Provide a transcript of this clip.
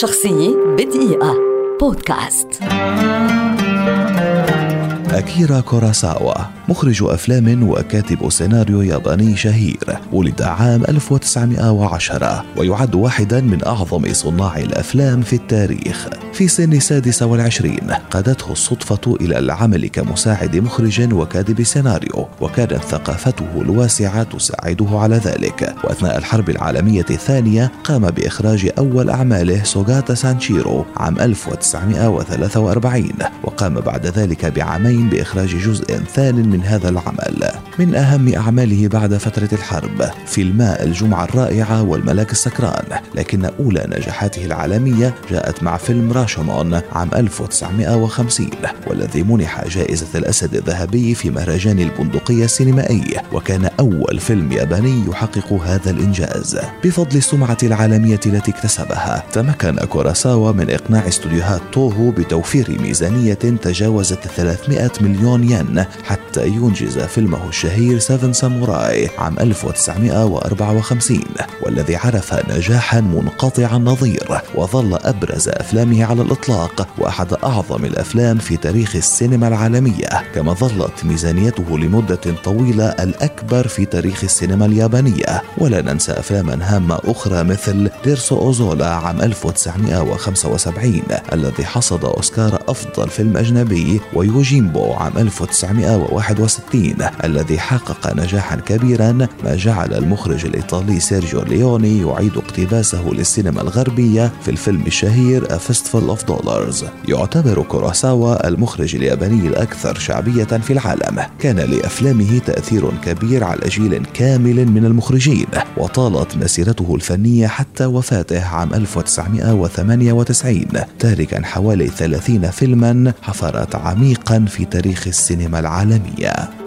شخصية بدقيقة. بودكاست. أكيرا كوراساوا مخرج أفلام وكاتب سيناريو ياباني شهير ولد عام 1910 ويعد واحدا من أعظم صناع الأفلام في التاريخ. في سن السادس والعشرين قادته الصدفة إلى العمل كمساعد مخرج وكاتب سيناريو وكانت ثقافته الواسعة تساعده على ذلك. وأثناء الحرب العالمية الثانية قام بإخراج أول أعماله سوغاتا سانشيرو عام 1943 وقام بعد ذلك بعامين بإخراج جزء ثان من هذا العمل. من أهم أعماله بعد فترة الحرب فيلما الجمعة الرائعة والملاك السكران. لكن أولى نجاحاته العالمية جاءت مع فيلم راشومون عام 1950 والذي منح جائزة الأسد الذهبي في مهرجان البندقية السينمائي. وكان أول فيلم ياباني يحقق هذا الإنجاز. بفضل السمعة العالمية التي اكتسبها تمكن كوراساوا من إقناع استوديوهات توهو بتوفير ميزانية تجاوزت 300 مليون ين حتى ينجز فيلمه الشهير. Seven Samurai عام 1954 والذي عرف نجاحا منقطع النظير وظل أبرز أفلامه على الإطلاق وأحد أعظم الأفلام في تاريخ السينما العالمية كما ظلت ميزانيته لمدة طويلة الأكبر في تاريخ السينما اليابانية. ولا ننسى أفلاما هامة أخرى مثل ديرسو أوزولا عام 1975 الذي حصد أوسكار أفضل فيلم أجنبي ويوجيمبو عام 1961 الذي حقق نجاحا كبيرا ما جعل المخرج الإيطالي سيرجيو ليوني يعيد اقتباسه للسينما الغربية في الفيلم الشهير A Fistful of Dollars. يعتبر كوراساوا المخرج الياباني الأكثر شعبية في العالم. كان لأفلامه تأثير كبير على جيل كامل من المخرجين وطالت مسيرته الفنية حتى وفاته عام 1998 تاركا حوالي 30 فيلما حفرت عميقا في تاريخ السينما العالمية.